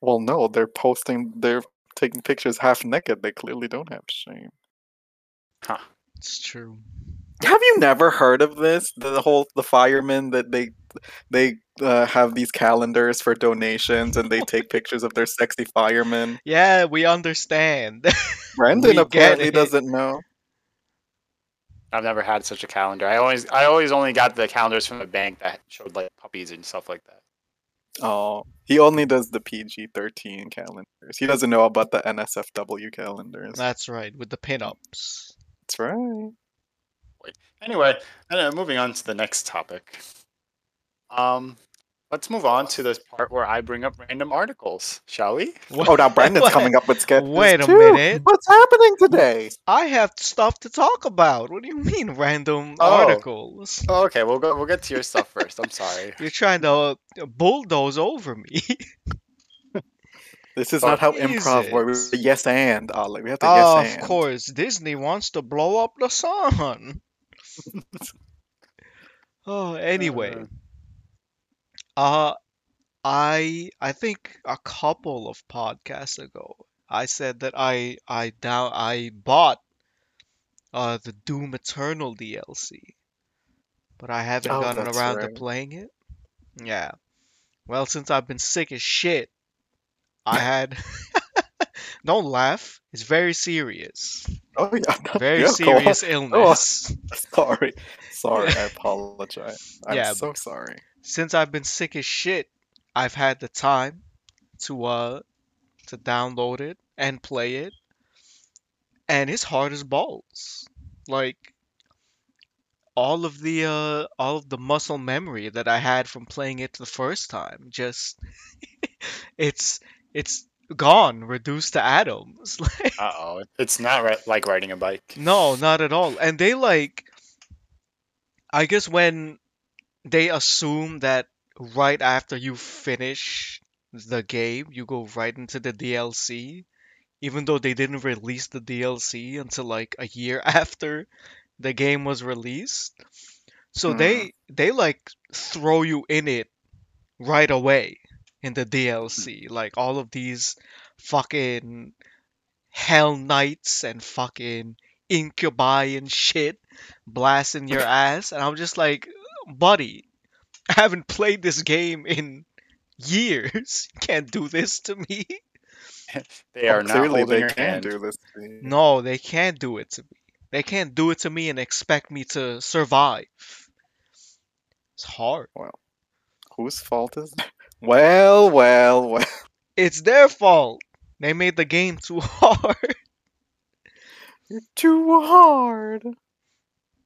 Well, no, they're posting. They're taking pictures half naked. They clearly don't have shame. Huh. It's true. Have you never heard of this? The whole the firemen that they they uh, have these calendars for donations and they take pictures of their sexy firemen. Yeah, we understand. Brendan We get apparently doesn't know. I've never had such a calendar. I always I always only got the calendars from the bank that showed like puppies and stuff like that. Oh, he only does the PG thirteen calendars. He doesn't know about the NSFW calendars. That's right, with the pinups. That's right. Anyway, uh, moving on to the next topic. Um, let's move on to this part where I bring up random articles, shall we? Oh, now Brendan's coming up with sketches Wait a too. minute. What's happening today? I have stuff to talk about. What do you mean, random Oh. articles? Oh, okay, we'll go. We'll get to your stuff first. I'm sorry. You're trying to uh, bulldoze over me. This is not how improv works. Yes and Ollie. We have to yes of course, Disney wants to blow up the sun. oh, anyway. Uh I I think a couple of podcasts ago I said that I I down I bought uh, the Doom Eternal DLC, but I haven't Oh, gotten around to playing it. Yeah. Well, since I've been sick as shit, I had. Don't laugh. It's very serious. Oh yeah, Very yeah, serious illness. Sorry, sorry. I apologize. I'm Yeah, so sorry. Since I've been sick as shit, I've had the time to uh to download it and play it, and it's hard as balls. Like all of the uh all of the muscle memory that I had from playing it the first time just it's it's gone, reduced to atoms. Like Uh oh, it's not like riding a bike. No, not at all. And they like, I guess when they assume that right after you finish the game, you go right into the DLC, even though they didn't release the DLC until like a year after the game was released. So Hmm. they they like throw you in it right away in the DLC. Like all of these fucking Hell Knights and fucking Incubi and shit blasting your ass. And I'm just like, buddy, I haven't played this game in years. You can't do this to me. They Well, are not clearly holding they your can hand. do this. to you. No, they can't do it to me. They can't do it to me and expect me to survive. It's hard. Well, Whose fault is that? Well, well, well. It's their fault. They made the game too hard. You're too hard.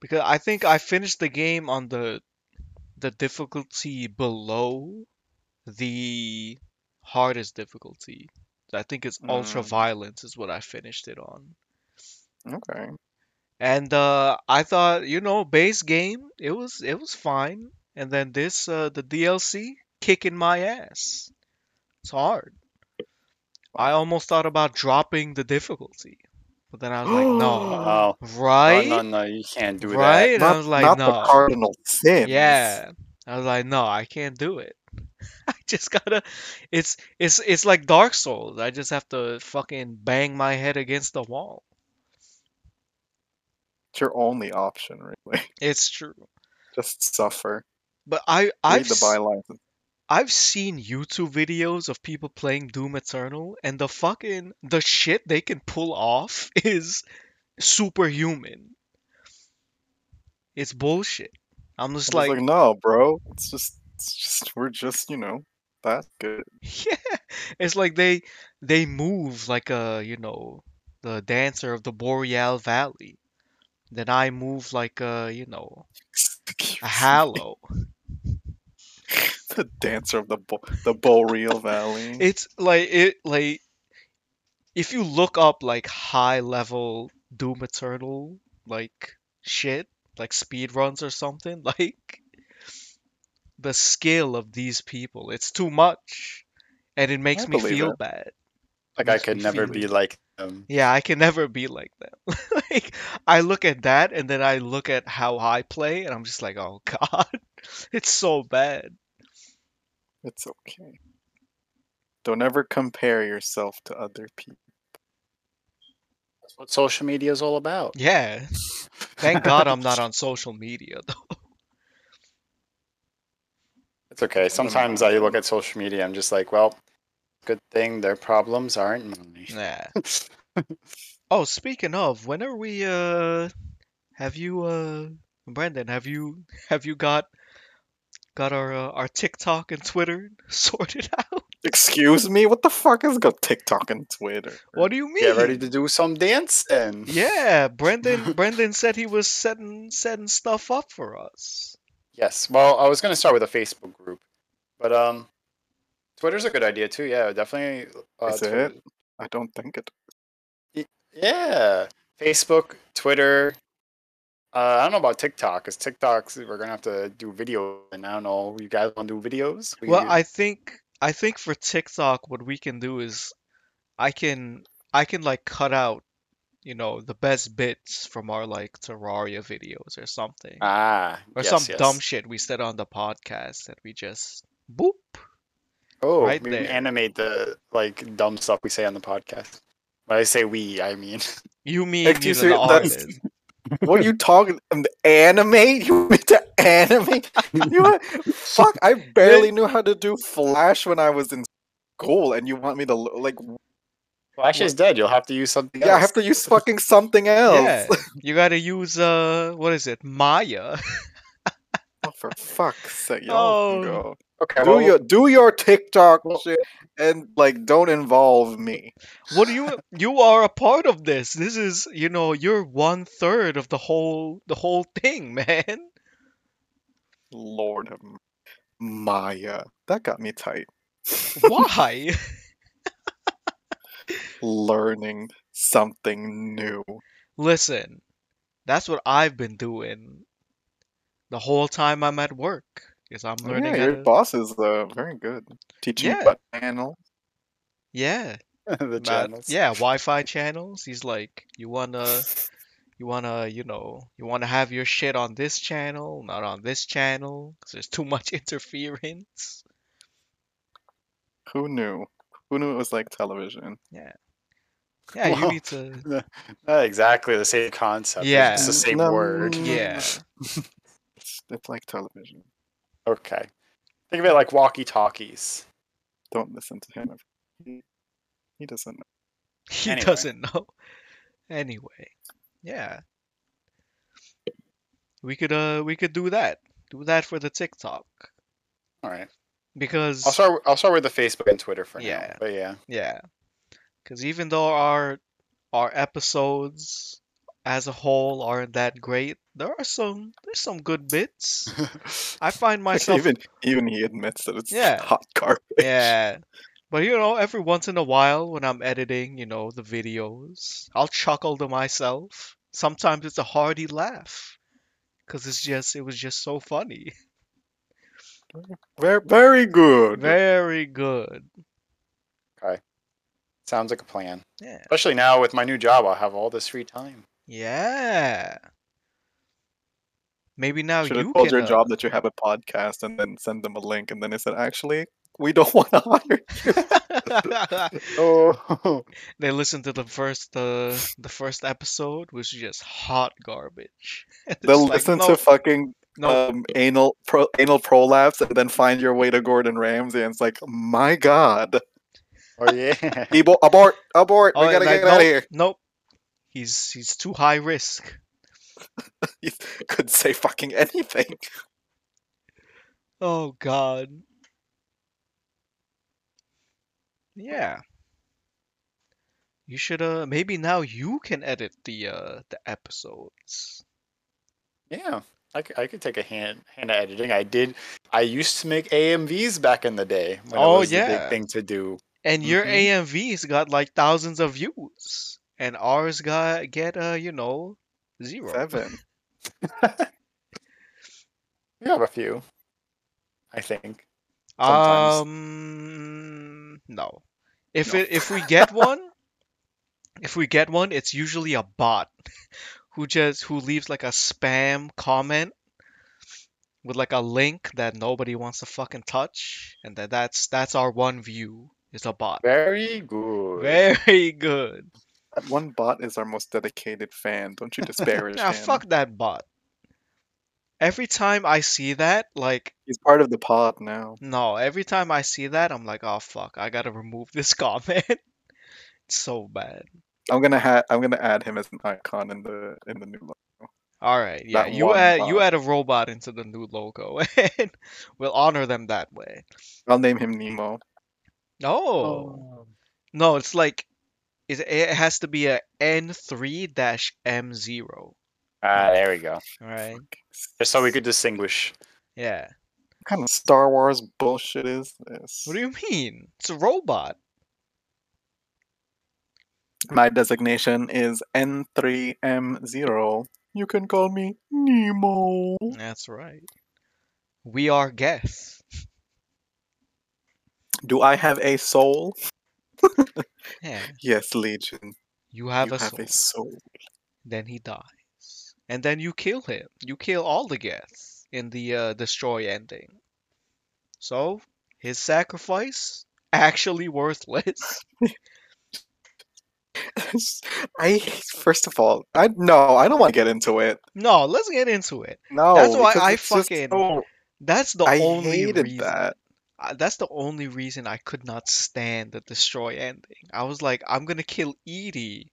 because I think I finished the game on the the difficulty below the hardest difficulty. I think it's ultra Mm. violence is what I finished it on. Okay. And uh I thought, you know, base game, it was it was fine. And then this uh the DLC kicking my ass. It's hard. I almost thought about dropping the difficulty. But then I was like, no. Oh, Right? no, no, no, you can't do right? And I Not, was like, not no. the cardinal sins. Yeah. I was like, no, I can't do it. I just gotta it's it's it's like Dark Souls. I just have to fucking bang my head against the wall. It's your only option, really. It's true. Just suffer. But I Read I've the s- bylines. I've seen YouTube videos of people playing Doom Eternal and the fucking the shit they can pull off is superhuman. It's bullshit. I'm just like, like, no, bro. It's just, it's just, we're just, you know, that good. yeah. It's like they they move like a, you know, the dancer of the Boreal Valley. Then I move like a, you know, a me. hallow. the dancer of the bo- the Boreal Valley. It's like it like if you look up like high level Doom Eternal like shit, like speed runs or something, like the skill of these people, it's too much. And it makes I me feel it. bad. like I Makes could never be it. like them. Yeah, I can never be like them. like I look at that and then I look at how I play and I'm just like, "Oh god. It's so bad." It's okay. Don't ever compare yourself to other people. That's what social media is all about. Yeah. Thank God I'm not on social media though. It's okay. Sometimes I look at social media, I'm just like, well, good thing their problems aren't mine. Yeah. Oh, speaking of, when are we uh have you uh Brendan, have you have you got got our uh, our TikTok and Twitter sorted out? Excuse me? What the fuck has got TikTok and Twitter? What do you mean? Get ready to do some dancing. Yeah, Brendan Brendan said he was setting setting stuff up for us. Yes. Well, I was gonna start with a Facebook group, but um, Twitter's a good idea too. Yeah, definitely. Uh, Is Twitter- it? I don't think it. Yeah, Facebook, Twitter. Uh, I don't know about TikTok, because TikToks we're gonna have to do video, and I don't know. You guys want to do videos? We Well, I think I think for TikTok what we can do is I can I can like cut out, you know, the best bits from our like Terraria videos or something. ah or yes, some yes. dumb shit we said on the podcast that we just boop. Oh, right we there. animate the like dumb stuff we say on the podcast. When I say we, I mean You mean you the artist. What are you talking? um, Animate? You want me to animate? You want, fuck! I barely knew how to do Flash when I was in school, and you want me to like? Flash is dead. You'll have to use something else. Yeah, I have to use fucking something else. Yeah, you gotta use uh, what is it, Maya? Oh, for fuck's sake, y'all Oh. oh. go. Okay, Do well, your do your TikTok well- shit and like don't involve me. What do you? You are a part of this. This is, you know, you're one third of the whole, the whole thing, man. Lord of Maya. That got me tight. Why? Learning something new. Listen, that's what I've been doing the whole time I'm at work. because I'm Oh, learning yeah, your to. boss is uh, very good. Teaching Yeah. about. Yeah, the channels. yeah, Wi-Fi channels. He's like, you wanna, you wanna, you know, you wanna have your shit on this channel, not on this channel, because there's too much interference. Who knew? Who knew it was like television? Yeah, Yeah, you need to. Not exactly the same concept. Yeah. It's the same No, word. mm, Yeah, It's, it's like television. Okay. Think of it like walkie talkies. Don't listen to him. He, he doesn't know. he Anyway. doesn't know. Anyway, yeah, we could uh, we could do that. Do that for the TikTok All right. because I'll start. I'll start with the Facebook and Twitter for Yeah. now. But yeah. Yeah. Because even though our our episodes as a whole aren't that great, there are some there's some good bits. I find myself even even he admits that it's Yeah. hot garbage. yeah. But you know, every once in a while when I'm editing, you know, the videos, I'll chuckle to myself. Sometimes it's a hearty laugh. Cause it's just it was just so funny. Very very good. Very good. Okay. Sounds like a plan. Yeah. Especially now with my new job, I'll have all this free time. Yeah. Maybe now Should you have told can your uh, job that you have a podcast and then send them a link and then they said actually we don't want to hire you. Oh. they listened to the first uh, the first episode, which is just hot garbage. They'll like, listen no, to fucking no, um, anal pro, anal prolapse and then find your way to Gordon Ramsay and it's like my god. oh yeah. Ebo- abort abort we oh, gotta like, get out nope, of here. Nope. He's he's too high risk. He could say fucking anything. Oh God. Yeah. You should uh maybe now you can edit the uh the episodes. Yeah. I could, I could take a hand hand at editing. I did. I used to make AMVs back in the day. When Oh, it was the yeah. big thing to do. And your Mhm. AMV's got like thousands of views. And ours got get uh, you know, zero. Seven. We have a few. I think. sometimes. Um no. If No. it if we get one if we get one, it's usually a bot who just who leaves like a spam comment with like a link that nobody wants to fucking touch and that that's that's our one view It's a bot. Very good. Very good. That one bot is our most dedicated fan. Don't you disparage Now him. fuck that bot. Every time I see that, like He's part of the pod now. no, every time I see that, I'm like, oh fuck, I gotta remove this comment. It's so bad. I'm gonna ha- I'm gonna add him as an icon in the in the new logo. All right, yeah, That you one add you add a robot into the new logo, and we'll honor them that way. I'll name him Nemo. Oh, no, it's like it, it has to be a N3-M0. Ah, there we go. All right, Just so we could distinguish. yeah. What kind of Star Wars bullshit is this? What do you mean? It's a robot. My designation is N3M0. You can call me Nemo. That's right. We are Geth. Do I have a soul? Yeah, Yes, Legion. you have you a have soul. a soul. Then he dies, and then you kill him. You kill all the Geth in the uh, destroy ending. So his sacrifice actually worthless. I first of all, I no, I don't want to get into it. No, let's get into it. No, That's why I fucking- so- That's the I only reason. that. That's the only reason I could not stand the destroy ending. I was like, I'm gonna kill EDI,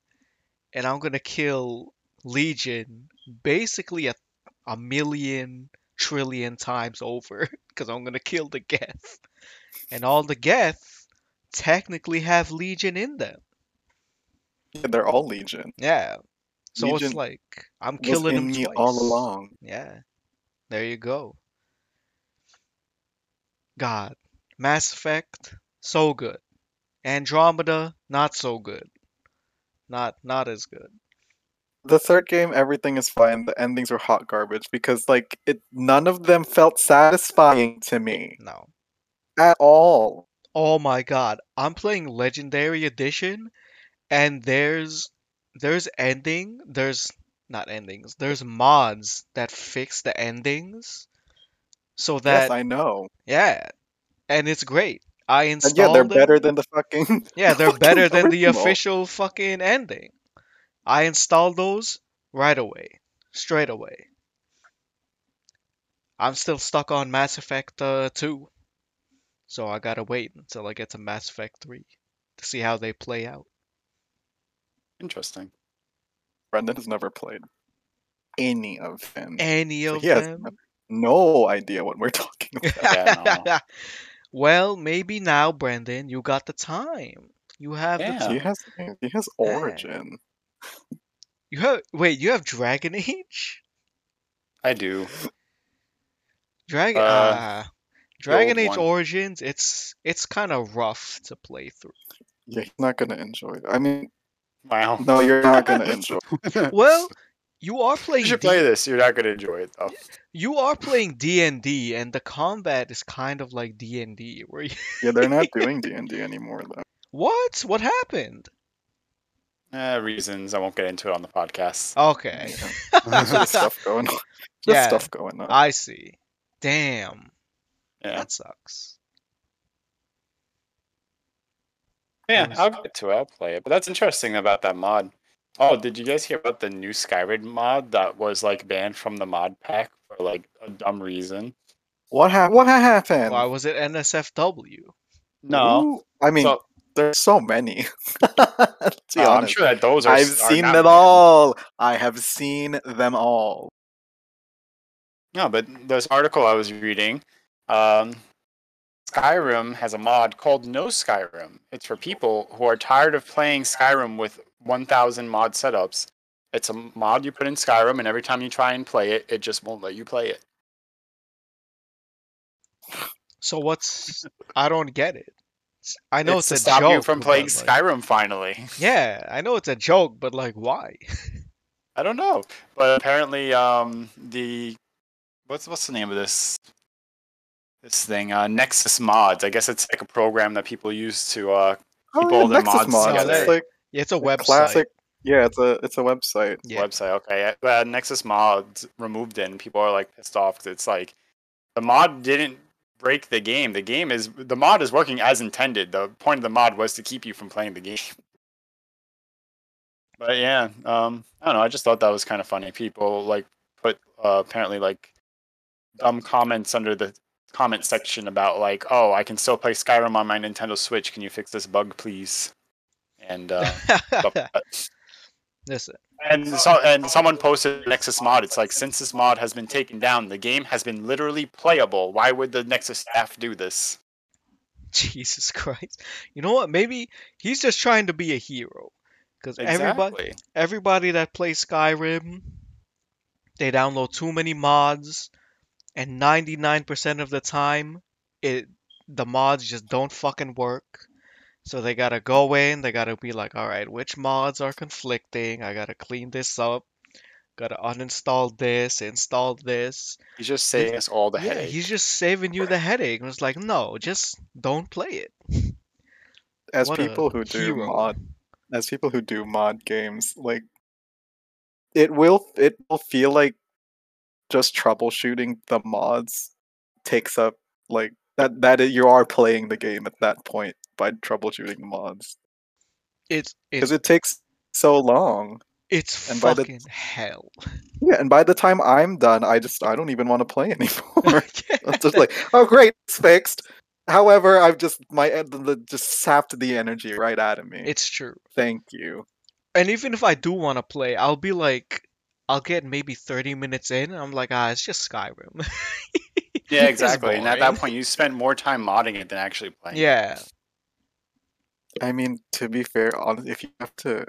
and I'm gonna kill Legion basically a, a million trillion times over because I'm gonna kill the Geth, and all the Geth technically have Legion in them. Yeah, they're all Legion. Yeah, so it's like I'm Was killing in them me twice. all along. Yeah, there you go. God, Mass Effect, so good. Andromeda, not so good. Not not as good. The third game, everything is fine. The endings were hot garbage because like it, none of them felt satisfying to me No. at all. Oh my God, I'm playing Legendary Edition, and there's there's ending, there's not endings, there's mods that fix the endings, so that yes, I know. yeah, and it's great. I And installed yeah, they're better than the fucking. Yeah, they're fucking better than the official fucking ending. I installed those right away, straight away. I'm still stuck on Mass Effect uh, 2, so I gotta wait until I get to Mass Effect 3 to see how they play out. Interesting. Brendan has never played any of them. Any So of has them? No idea what we're talking about. Yeah, no. well, maybe now, Brendan, you got the time. You have the time. He has he has origin. You have wait, you have Dragon Age? I do. Dragon Uh, uh, Dragon Age one. Origins, it's it's kind of rough to play through. Yeah, he's not gonna enjoy it. I mean, Wow. no, you're not gonna enjoy. it. Well, you are playing. you playing should D- play this. You're not gonna enjoy it though. you are playing D&D and the combat is kind of like D&D where you, Yeah, they're not doing D and D anymore though. What? What happened? Uh, reasons I won't get into it on the podcast. Okay. Yeah, stuff going on. There's Yeah. stuff going on. I see. Damn. Yeah. That sucks. Yeah, I'll get to it. I'll play it. But that's interesting about that mod. Oh, did you guys hear about the new Skyrim mod that was like banned from the mod pack for like a dumb reason? What ha- What ha- happened? Why was it NSFW? No. Ooh, I mean, So, there's so many. Let's be uh, I'm honest. sure that those are. I've are seen them banned. all. I have seen them all. No, but this article I was reading, um, Skyrim has a mod called No Skyrim. It's for people who are tired of playing Skyrim with 1,000 mod setups. It's a mod you put in Skyrim, and every time you try and play it, it just won't let you play it. So what's I don't get it. I know it's it's, to a stop joke. you from playing like- Skyrim finally. Yeah, I know it's a joke, but like why? I don't know, but apparently, um, the what's what's the name of this this thing? Uh, Nexus Mods. I guess it's like a program that people use to uh, keep Oh, all yeah, their Nexus mods mods. together. It's like Yeah, it's a the website. classic. Yeah, it's a it's a website. Yeah. website. Okay, uh, Nexus Mods removed it, and people are like pissed off because it's like the mod didn't break the game. The game is the mod is working as intended. The point of the mod was to keep you from playing the game. But yeah, um, I don't know. I just thought that was kind of funny. People like put uh, apparently like dumb comments under the comment section about like, oh, I can still play Skyrim on my Nintendo Switch. Can you fix this bug, please? And uh. Listen, And so, and someone posted Nexus mod. It's like since this mod has been taken down, the game has been literally playable. Why would the Nexus staff do this? Jesus Christ. You know what? Maybe he's just trying to be a hero. Because everybody everybody that plays Skyrim, they download too many mods, and 99% of the time, it the mods just don't fucking work. So they gotta go in, they gotta be like, alright, which mods are conflicting? I gotta clean this up. Gotta uninstall this, install this. He's just saving us all the yeah, headache. he's just saving you the headache. And it's like, no, just don't play it. As What people who do hero. mod, as people who do mod games, like it will it will feel like just troubleshooting the mods takes up like that that i- you are playing the game at that point by troubleshooting the mods It's because it's it takes so long. It's And by the- fucking hell. Yeah, and by the time I'm done, I just I don't even want to play anymore. Yeah. I'm just like, oh great, it's fixed. However, I've just my the- the- just sapped the energy right out of me. It's true. Thank you. And even if I do want to play, I'll be like, I'll get maybe 30 minutes in. And I'm like, ah, it's just Skyrim. Yeah, exactly. And at that point, you spent more time modding it than actually playing. it. I mean, to be fair, hon- if you have to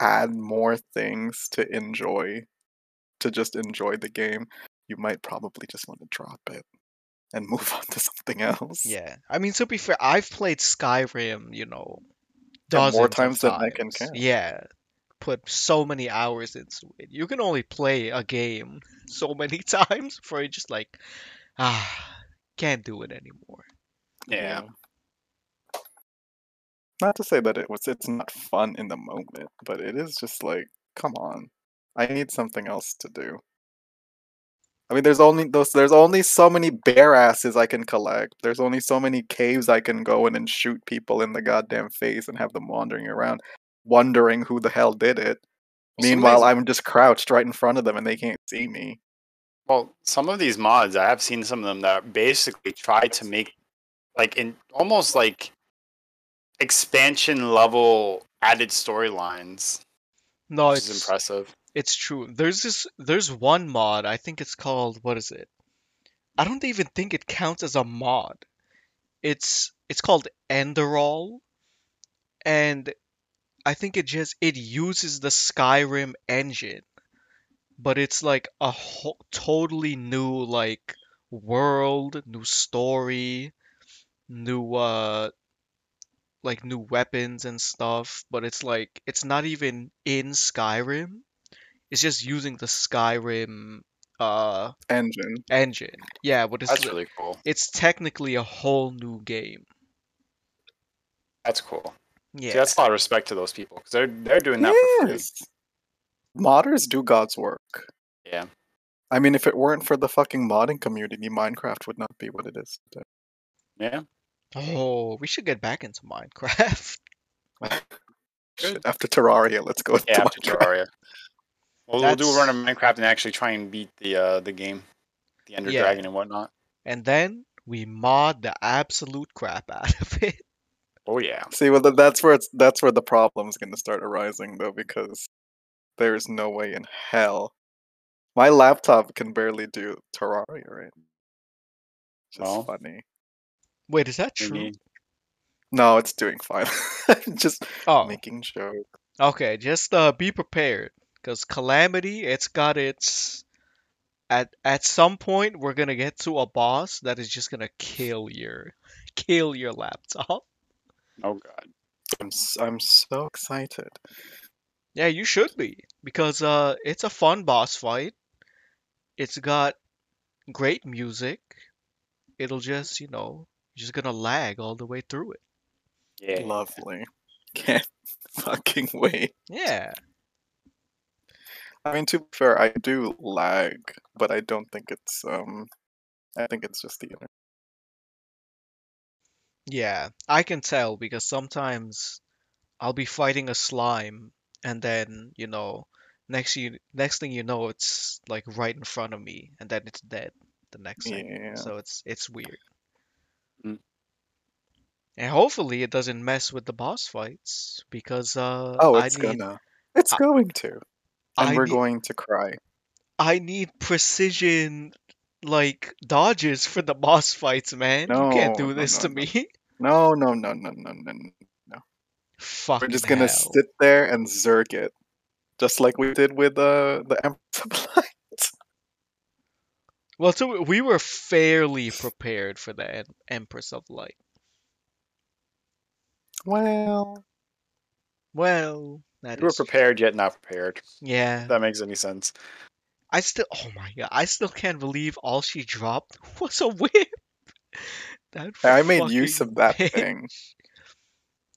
add more things to enjoy, to just enjoy the game, you might probably just want to drop it and move on to something else. Yeah. I mean, to be fair, I've played Skyrim, you know, more dozens of times than I can count. Yeah. Put so many hours into it. You can only play a game so many times before you're just like, ah, can't do it anymore. Yeah. Not to say that it was it's not fun in the moment, but it is just like, come on. I need something else to do. I mean there's only those there's only so many bear asses I can collect. There's only so many caves I can go in and shoot people in the goddamn face and have them wandering around wondering who the hell did it. Well, Meanwhile, I'm just crouched right in front of them and they can't see me. Well, some of these mods, I have seen some of them that basically try to make like in almost like expansion level added storylines, No, which it's is impressive. It's true. There's this there's one mod, I think it's called what is it? I don't even think it counts as a mod. It's it's called Enderal and I think it just it uses the Skyrim engine. But it's like a whole, totally new like world, new story, new uh like new weapons and stuff, but it's like it's not even in Skyrim. It's just using the Skyrim uh Engine. engine. Yeah, but it's That's really cool. it's technically a whole new game. That's cool. See, Yeah. that's a lot of respect to those people because they're they're doing that for free. Modders do God's work. Yeah. I mean, if it weren't for the fucking modding community, Minecraft would not be what it is today. Yeah. Oh, we should get back into Minecraft. Shit, after Terraria, let's go. Yeah, to after Minecraft. Terraria. We'll, we'll do a run of Minecraft and actually try and beat the uh, the game, the Ender Yeah. Dragon and whatnot. And then we mod the absolute crap out of it. Oh yeah. See, well, that's where it's that's where the problem's going to start arising, though, because there's no way in hell my laptop can barely do Terraria, right? Just Well, funny. Wait, is that true? need- No, it's doing fine. Just Oh, making jokes. okay. Just uh, be prepared, because Calamity, it's got its. At at some point, we're gonna get to a boss that is just gonna kill your, kill your laptop. Oh god. I'm s- I'm so excited. Yeah, you should be because uh, it's a fun boss fight. It's got great music. It'll just, you know, you're just gonna lag all the way through it. Yeah. Lovely. Can't fucking wait. Yeah. I mean, to be fair, I do lag, but I don't think it's um. I think it's just the internet. Yeah, I can tell because sometimes I'll be fighting a slime and then, you know, next you next thing you know it's like right in front of me and then it's dead the next thing. Yeah. So it's it's weird. Mm. And hopefully it doesn't mess with the boss fights because uh Oh, I it's need gonna. It's I- going to, and I we're need going to cry. I need precision like dodges for the boss fights, man. You can't do this no, to me. No, no, no, no, no, no. no. Fucking We're just gonna hell. sit there and zerg it, just like we did with uh, the Light. Well, so we were fairly prepared for the Em- Empress of Light. Well, Well, that We were is true. prepared yet not prepared. Yeah, If that makes any sense. I still. Oh my god, I still can't believe all she dropped was a whip. That I made use of that bitch. thing.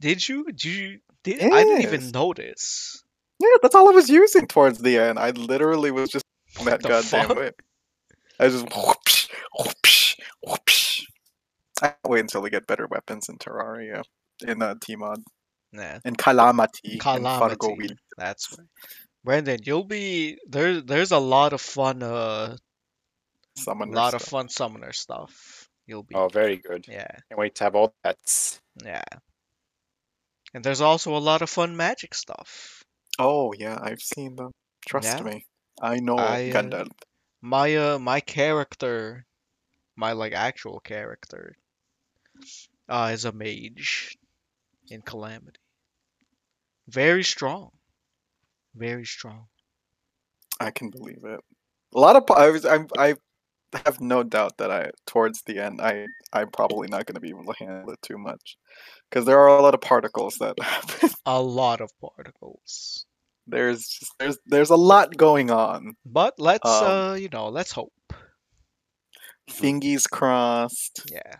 Did you? Did you? Did I didn't even notice. Yeah, that's all I was using towards the end. I literally was just that goddamn fuck? whip. I just whoopsh, whoopsh, whoopsh. I can't wait until we get better weapons in Terraria in uh, T-mod. Yeah. and Calamity, and Calamity. That's right. Brendan, you'll be there. There's a lot of fun. Uh, Summoner lot of fun summoner stuff. You'll be. Oh, very good. Yeah, Can't wait to have all that. yeah. And there's also a lot of fun magic stuff. Oh yeah, I've seen them. Trust Yeah. me, I know I, uh, Gandalf. My uh, my character, my like actual character, uh, is a mage in Calamity. Very strong. Very strong. I can believe it. A lot of I was I'm, I have no doubt that I towards the end I I'm probably not going to be able to handle it too much because there are a lot of particles that happen. A lot of particles. There's just, there's there's a lot going on. But let's Um, uh, you know, let's hope. Thingies crossed. Yeah.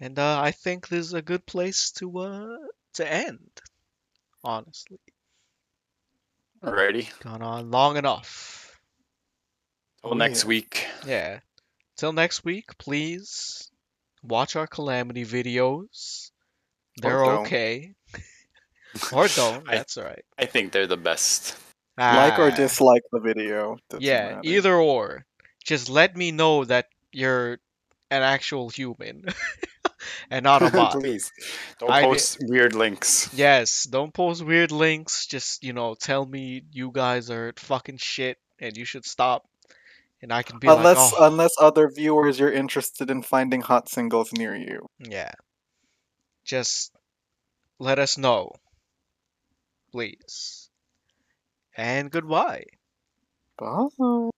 And uh, I think this is a good place to uh to end. Honestly, Alrighty. gone on long enough. Till Oh, next yeah. week. Yeah. Till next week, please watch our calamity videos. They're don't. okay. or don't. I- That's all right. I think they're the best. Like or Ah, dislike the video. Yeah, matter. either or. Just let me know that you're an actual human and not a bot. Please. Don't I- post weird links. Yes, don't post weird links. Just, you know, tell me you guys are fucking shit and you should stop. And I can be unless like, oh, unless other viewers you're interested in finding hot singles near you. yeah. Just let us know. Please. And goodbye. Bye.